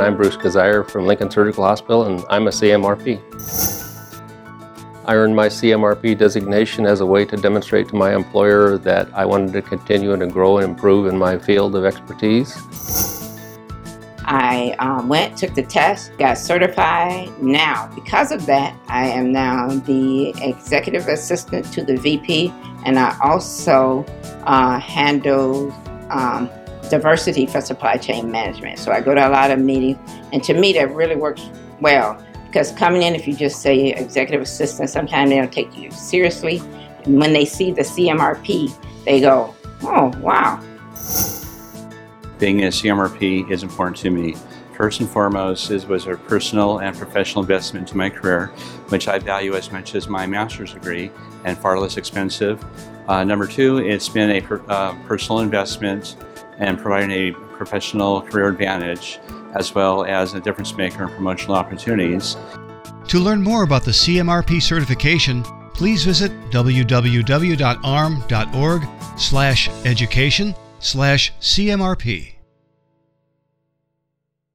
I'm Bruce Kazire from Lincoln Surgical Hospital, and I'm a CMRP. I earned my CMRP designation as a way to demonstrate to my employer that I wanted to continue to grow and improve in my field of expertise. I um, went, took the test, got certified. Now, because of that, I am now the executive assistant to the VP, and I also uh, handle um, diversity for supply chain management. So I go to a lot of meetings, and to me, that really works well because coming in, if you just say executive assistant, sometimes they don't take you seriously. And when they see the CMRP, they go, oh, wow being a CMRP is important to me. First and foremost, it was a personal and professional investment into my career, which I value as much as my master's degree and far less expensive. Uh, number two, it's been a per, uh, personal investment and providing a professional career advantage as well as a difference maker in promotional opportunities. To learn more about the CMRP certification, please visit www.ahrmm.org slash education slash CMRP.